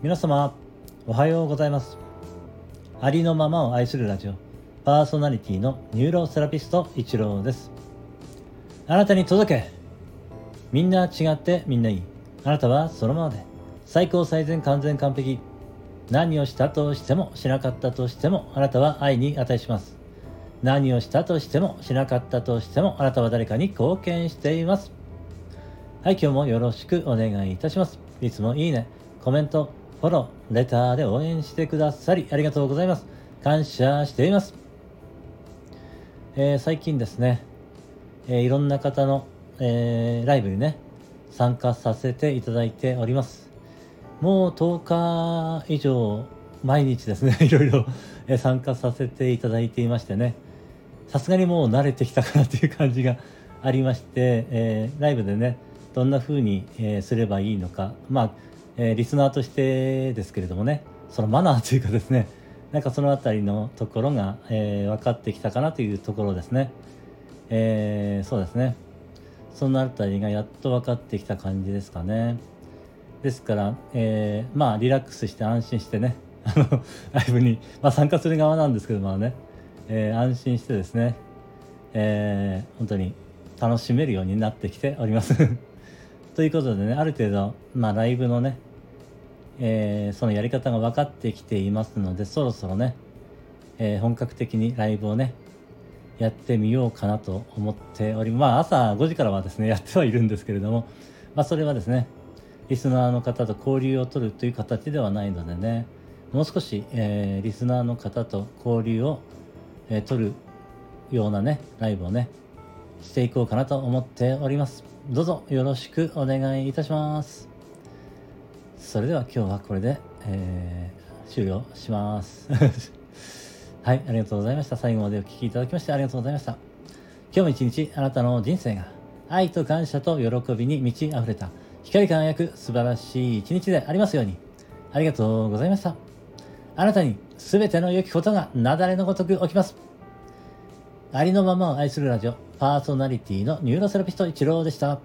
皆様おはようございます。ありのままを愛するラジオパーソナリティのニューロセラピスト一郎です。あなたに届け。みんな違ってみんないい。あなたはそのままで。最高最善完全完璧。何をしたとしてもしなかったとしてもあなたは愛に値します。何をしたとしてもしなかったとしてもあなたは誰かに貢献しています。はい今日もよろしくお願いいたします。いつもいいねコメントフォローレターで応援してくださりありがとうございます。感謝しています。えー、最近ですね、えー、いろんな方の、えー、ライブにね参加させていただいております。もう10日以上毎日ですね いろいろ参加させていただいていましてね。さすがにもう慣れてきたかなという感じがありまして、えー、ライブでねどんな風に、えー、すればいいのか。まあ、えー、リスナーとしてですけれどもねそのマナーというかですね なんかその辺りのところが、えー、分かってきたかなというところですね、えー、そうですね。その辺りがやっと分かってきた感じですかね。ですから、えー、まあリラックスして安心してね あのライブに、まあ、参加する側なんですけどまあね、えー、安心してですね、えー、本当に楽しめるようになってきております。ということでねある程度、まあ、ライブのね、えー、そのやり方が分かってきていますのでそろそろね、えー、本格的にライブをねやってみようかなと思っておりまあ朝5時からはですね やってはいるんですけれどもまあそれはですねリスナーの方と交流を取るという形ではないのでねもう少し、えー、リスナーの方と交流を、えー、取るようなねライブをねしていこうかなと思っております。どうぞよろしくお願いいたします。それでは今日はこれで、えー、終了します。はいありがとうございました。最後までお聴きいただきましてありがとうございました。今日も一日あなたの人生が愛と感謝と喜びに満ち溢れた光り輝く素晴らしい一日でありますように。ありがとうございました。あなたに全ての良きことが雪崩のごとく起きます。ありのままを愛するラジオパーソナリティのニューロセラピスト一郎でした。